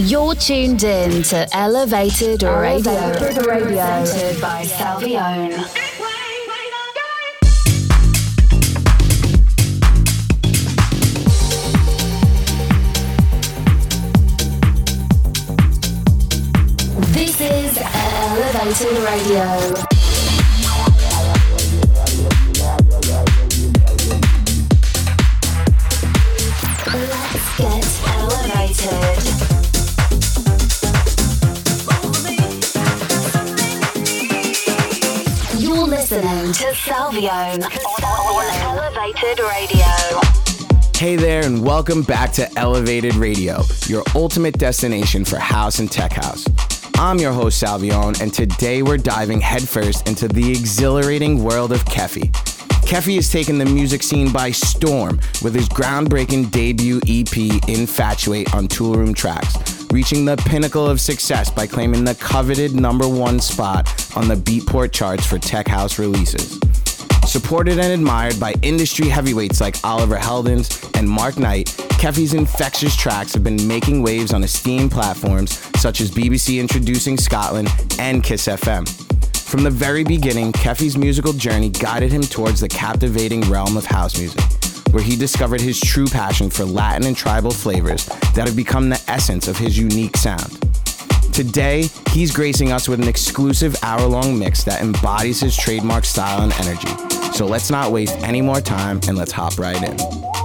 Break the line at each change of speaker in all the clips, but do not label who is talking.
You're tuned in to Elevated Radio, Elevated Radio. presented by Salvione. This is Elevated Radio. Salvione on Elevated Radio.
Hey there, and welcome back to Elevated Radio, your ultimate destination for house and tech house. I'm your host, Salvione, and today we're diving headfirst into the exhilarating world of Keffi. Keffi has taken the music scene by storm with his groundbreaking debut EP, Infatuate, on Toolroom Tracks reaching the pinnacle of success by claiming the coveted number one spot on the Beatport charts for tech house releases. Supported and admired by industry heavyweights like Oliver Heldens and Mark Knight, Keffi's infectious tracks have been making waves on esteemed platforms such as BBC Introducing Scotland and Kiss FM. From the very beginning, Keffi's musical journey guided him towards the captivating realm of house music where he discovered his true passion for Latin and tribal flavors that have become the essence of his unique sound. Today, he's gracing us with an exclusive hour long mix that embodies his trademark style and energy. So let's not waste any more time and let's hop right in.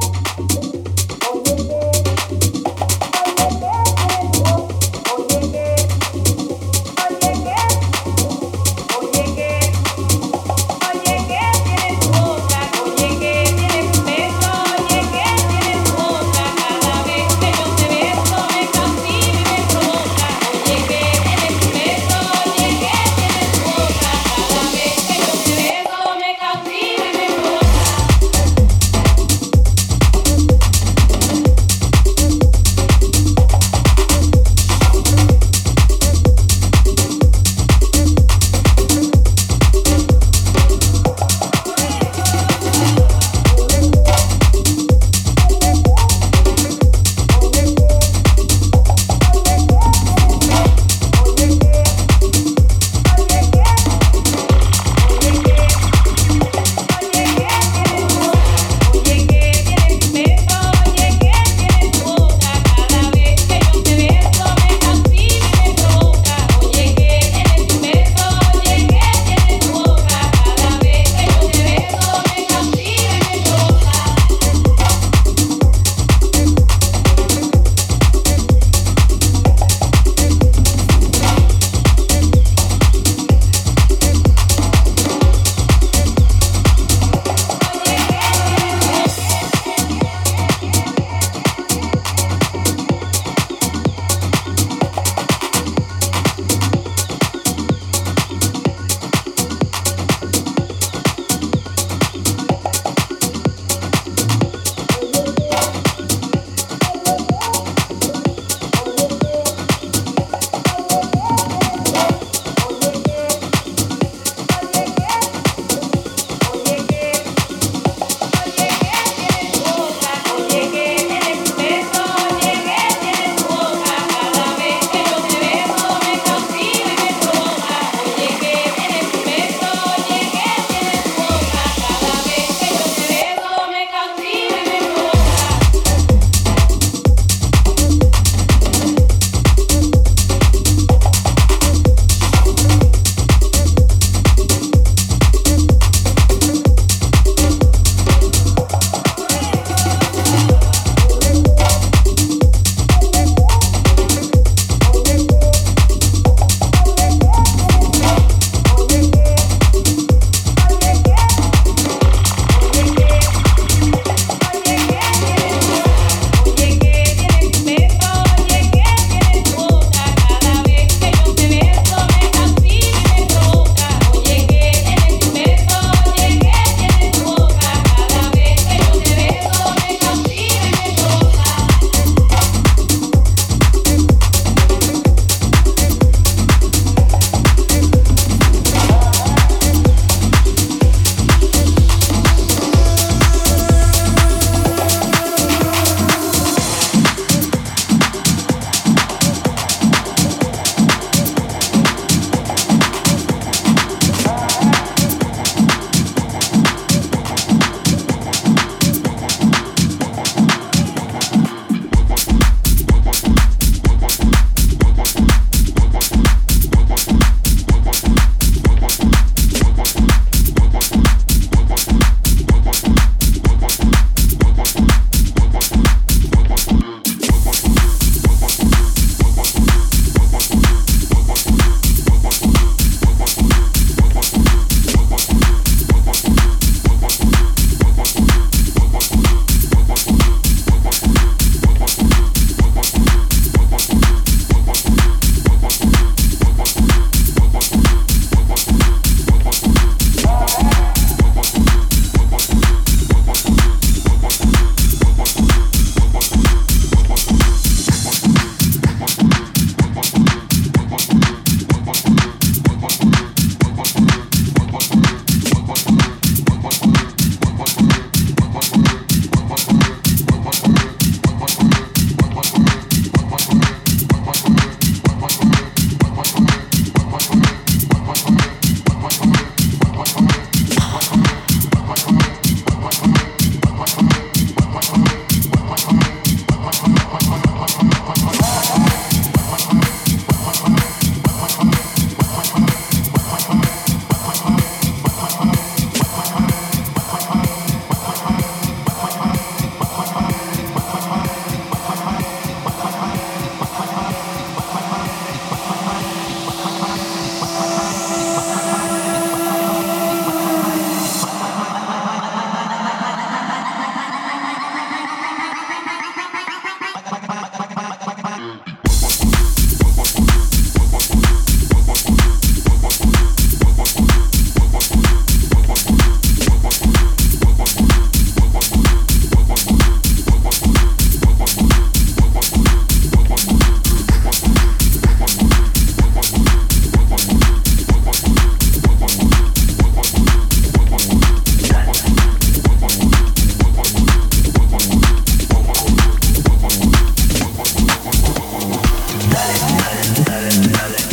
dale, dale.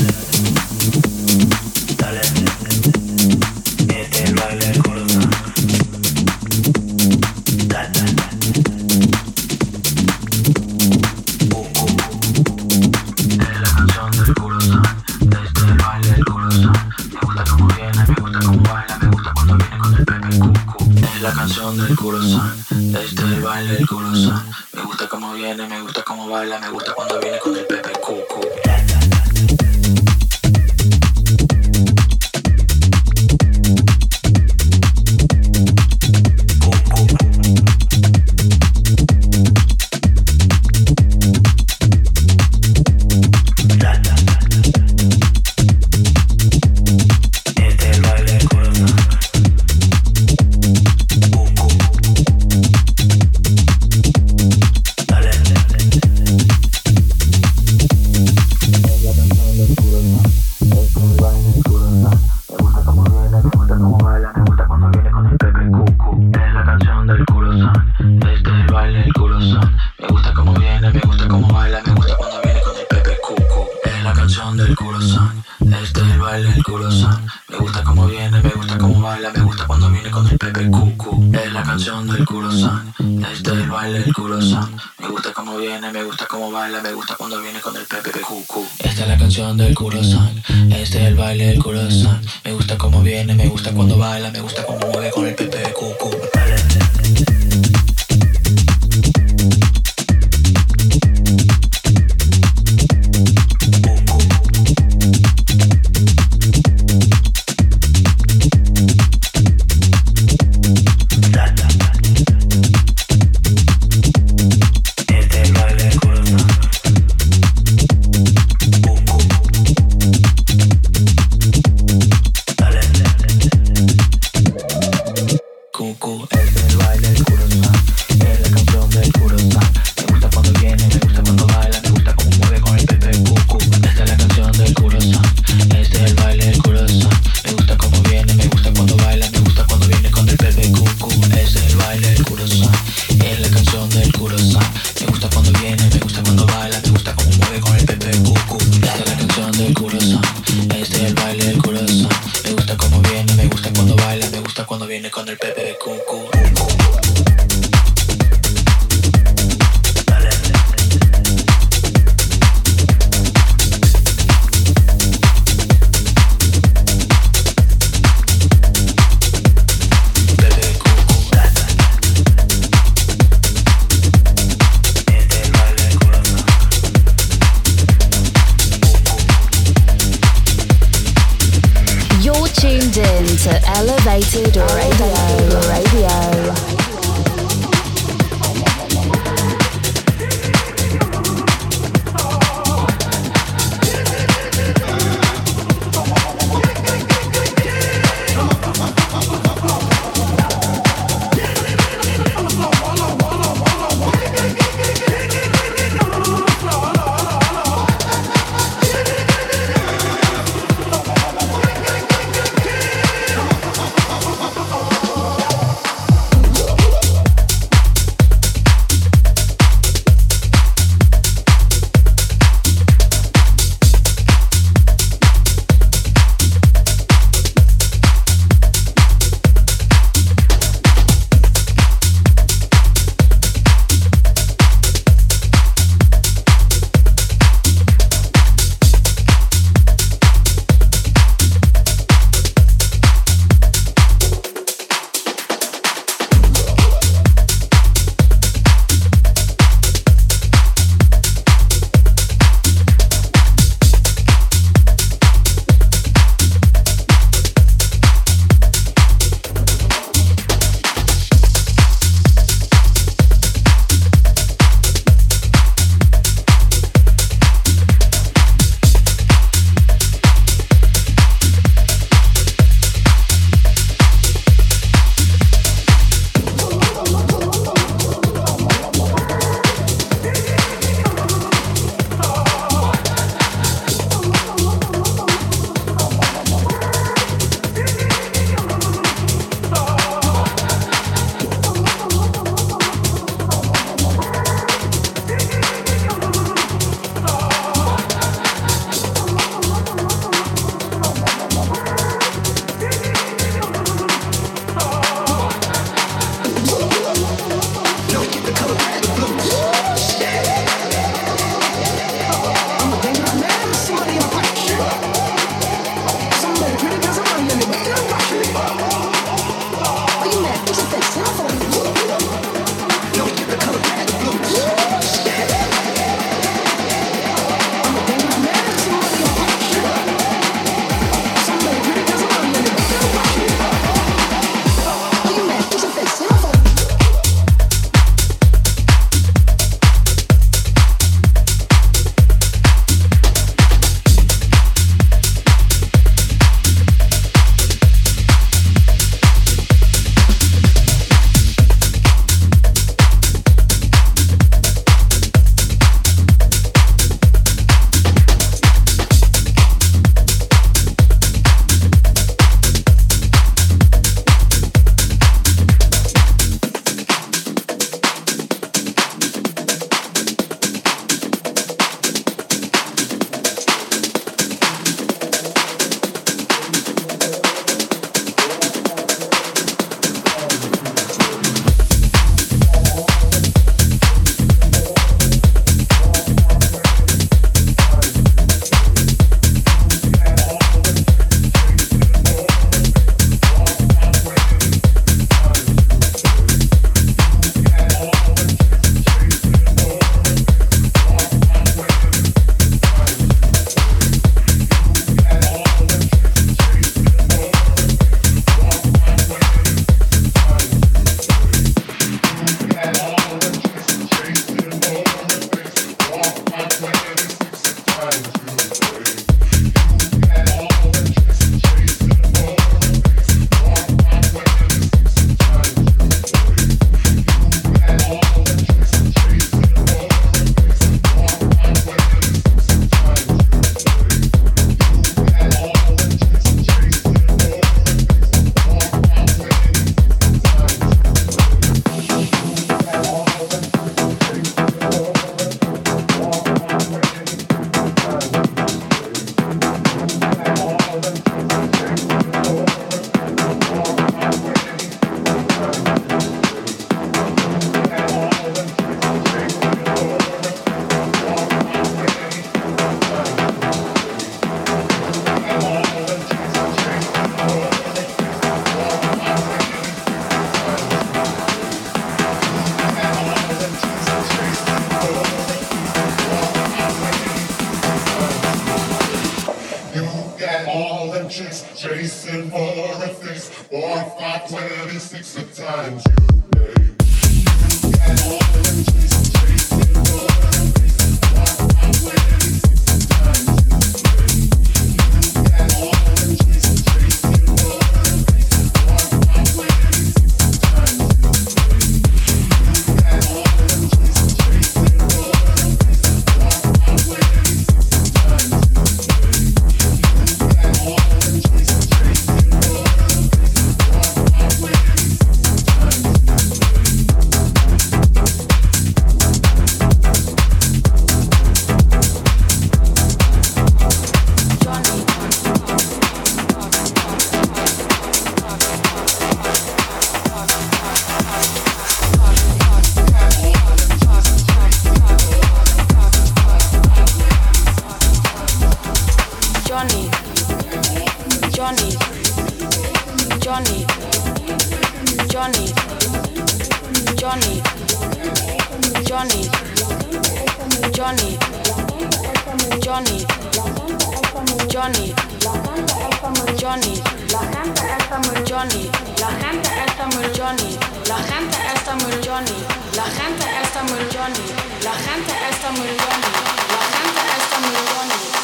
La gente está muy
Johnny,
la gente está muy
Johnny, la gente está muy Johnny, la gente está muy Johnny.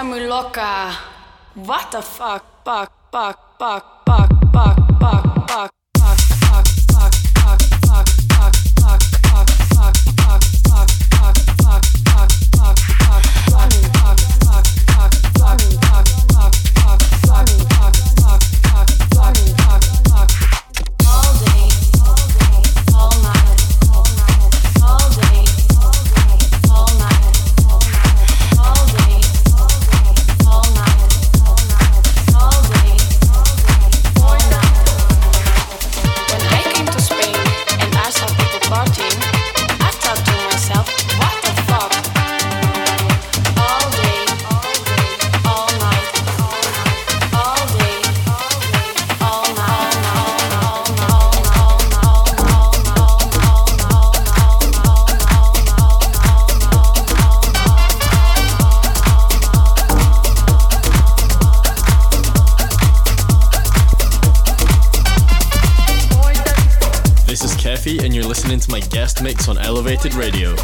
está louca. What the fuck, fuck, fuck, fuck, fuck, fuck.
you're listening to my guest mix on Elevated Radio.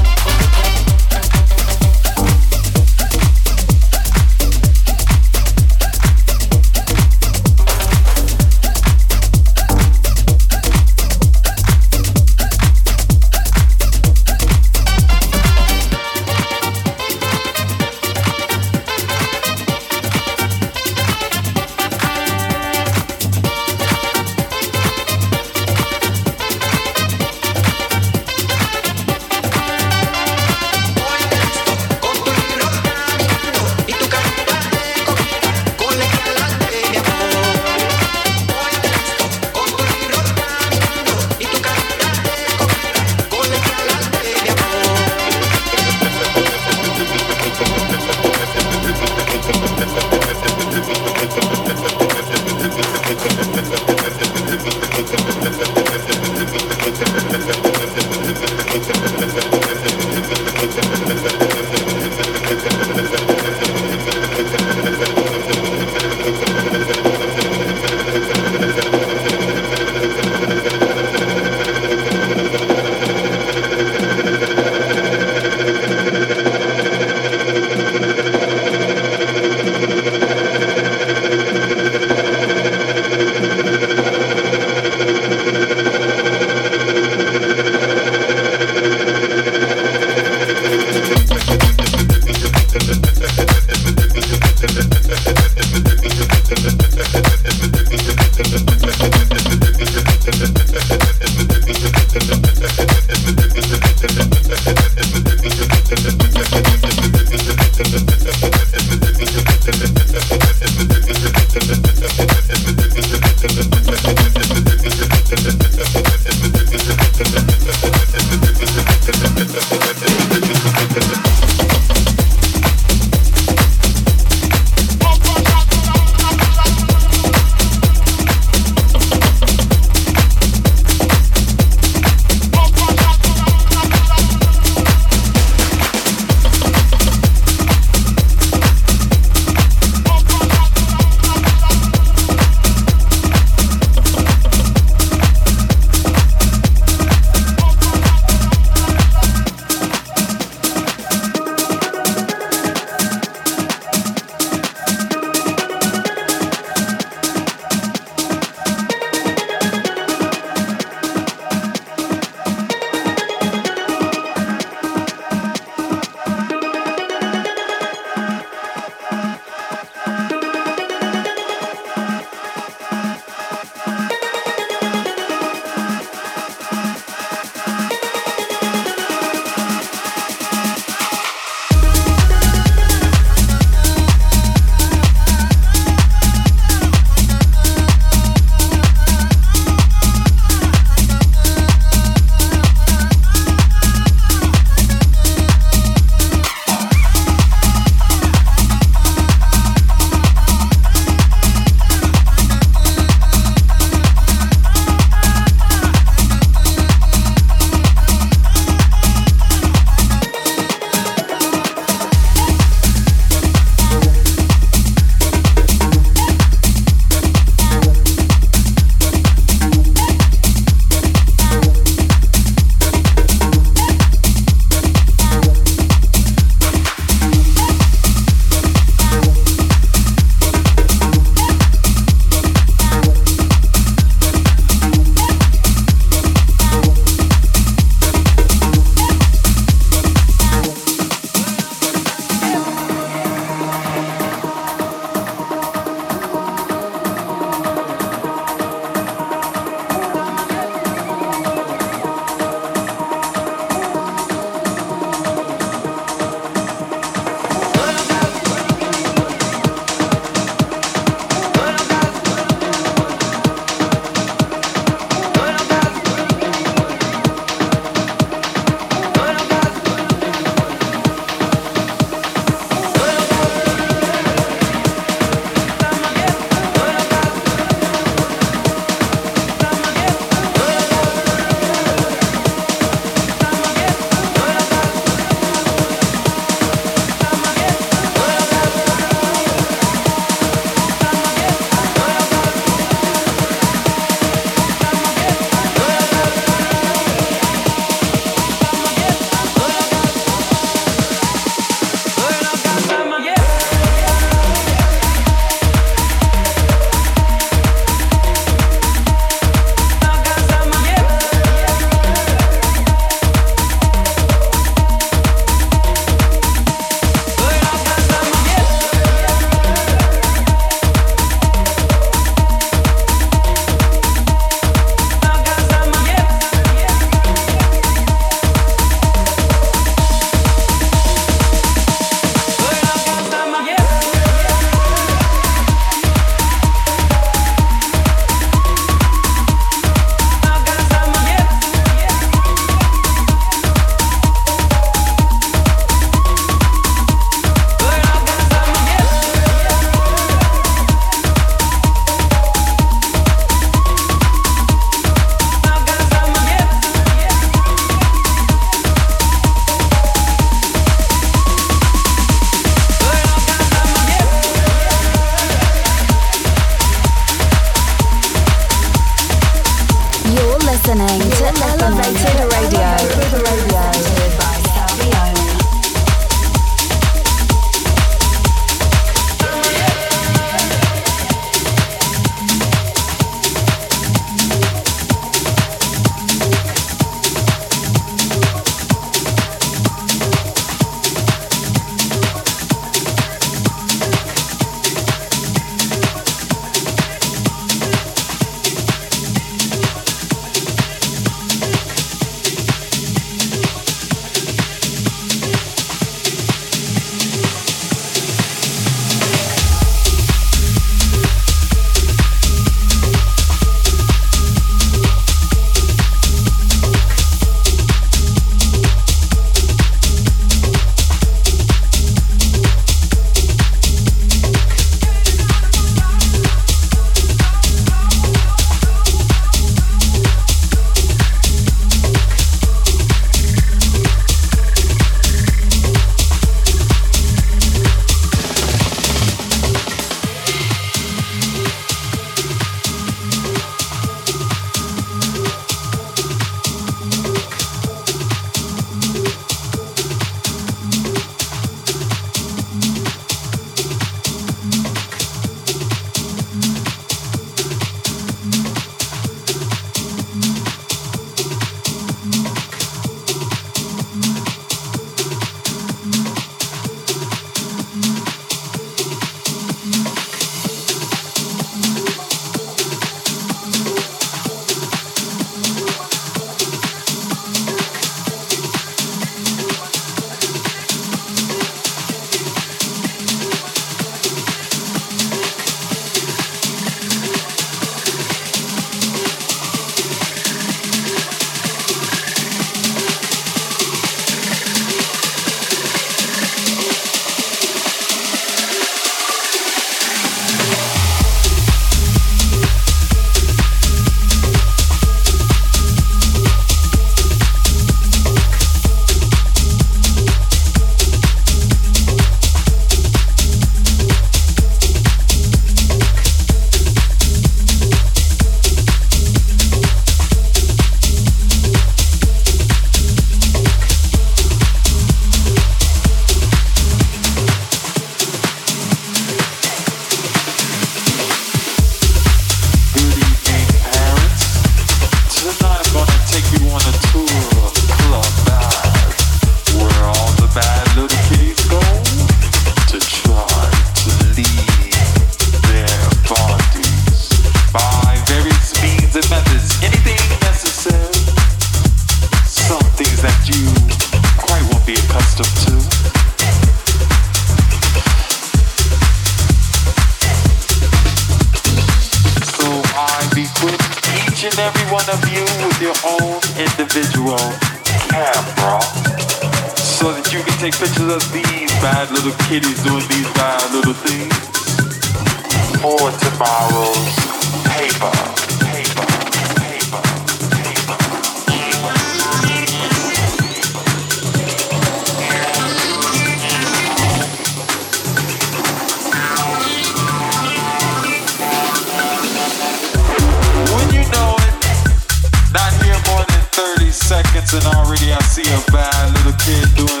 and already I see a bad little kid doing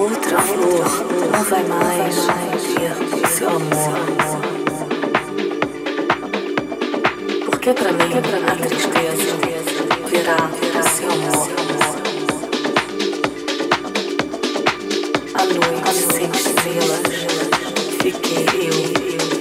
outra flor não vai mais ter seu amor. Porque pra mim a tristeza virá seu amor. A noite sem estrelas fiquei eu.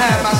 Have my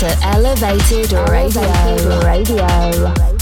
to
Elevated Radio.
Elevated Radio.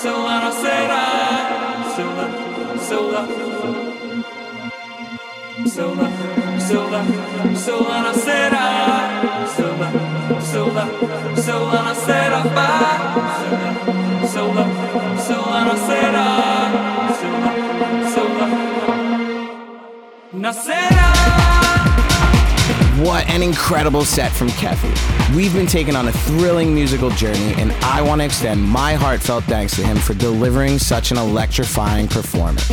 celular ou será? Celular, celular, celular, celular, celular ou será? Celular, celular, celular ou será? Celular, celular ou será? Celular, celular, não será?
What an incredible set from Keffi. We've been taken on a thrilling musical journey, and I want to extend my heartfelt thanks to him for delivering such an electrifying performance.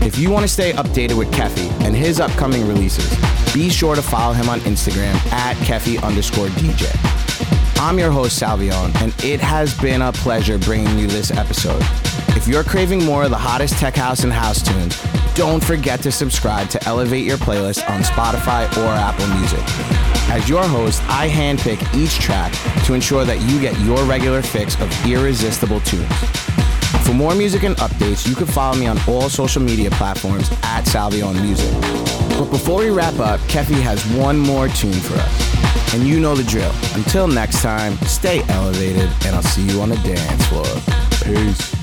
If you want to stay updated with Keffi and his upcoming releases, be sure to follow him on Instagram at Keffi underscore DJ. I'm your host, Salvione, and it has been a pleasure bringing you this episode. If you're craving more of the hottest tech house and house tunes, don't forget to subscribe to Elevate Your Playlist on Spotify or Apple Music. As your host, I handpick each track to ensure that you get your regular fix of irresistible tunes. For more music and updates, you can follow me on all social media platforms at Salvione Music. But before we wrap up, Keffi has one more tune for us. And you know the drill. Until next time, stay elevated, and I'll see you on the dance floor. Peace.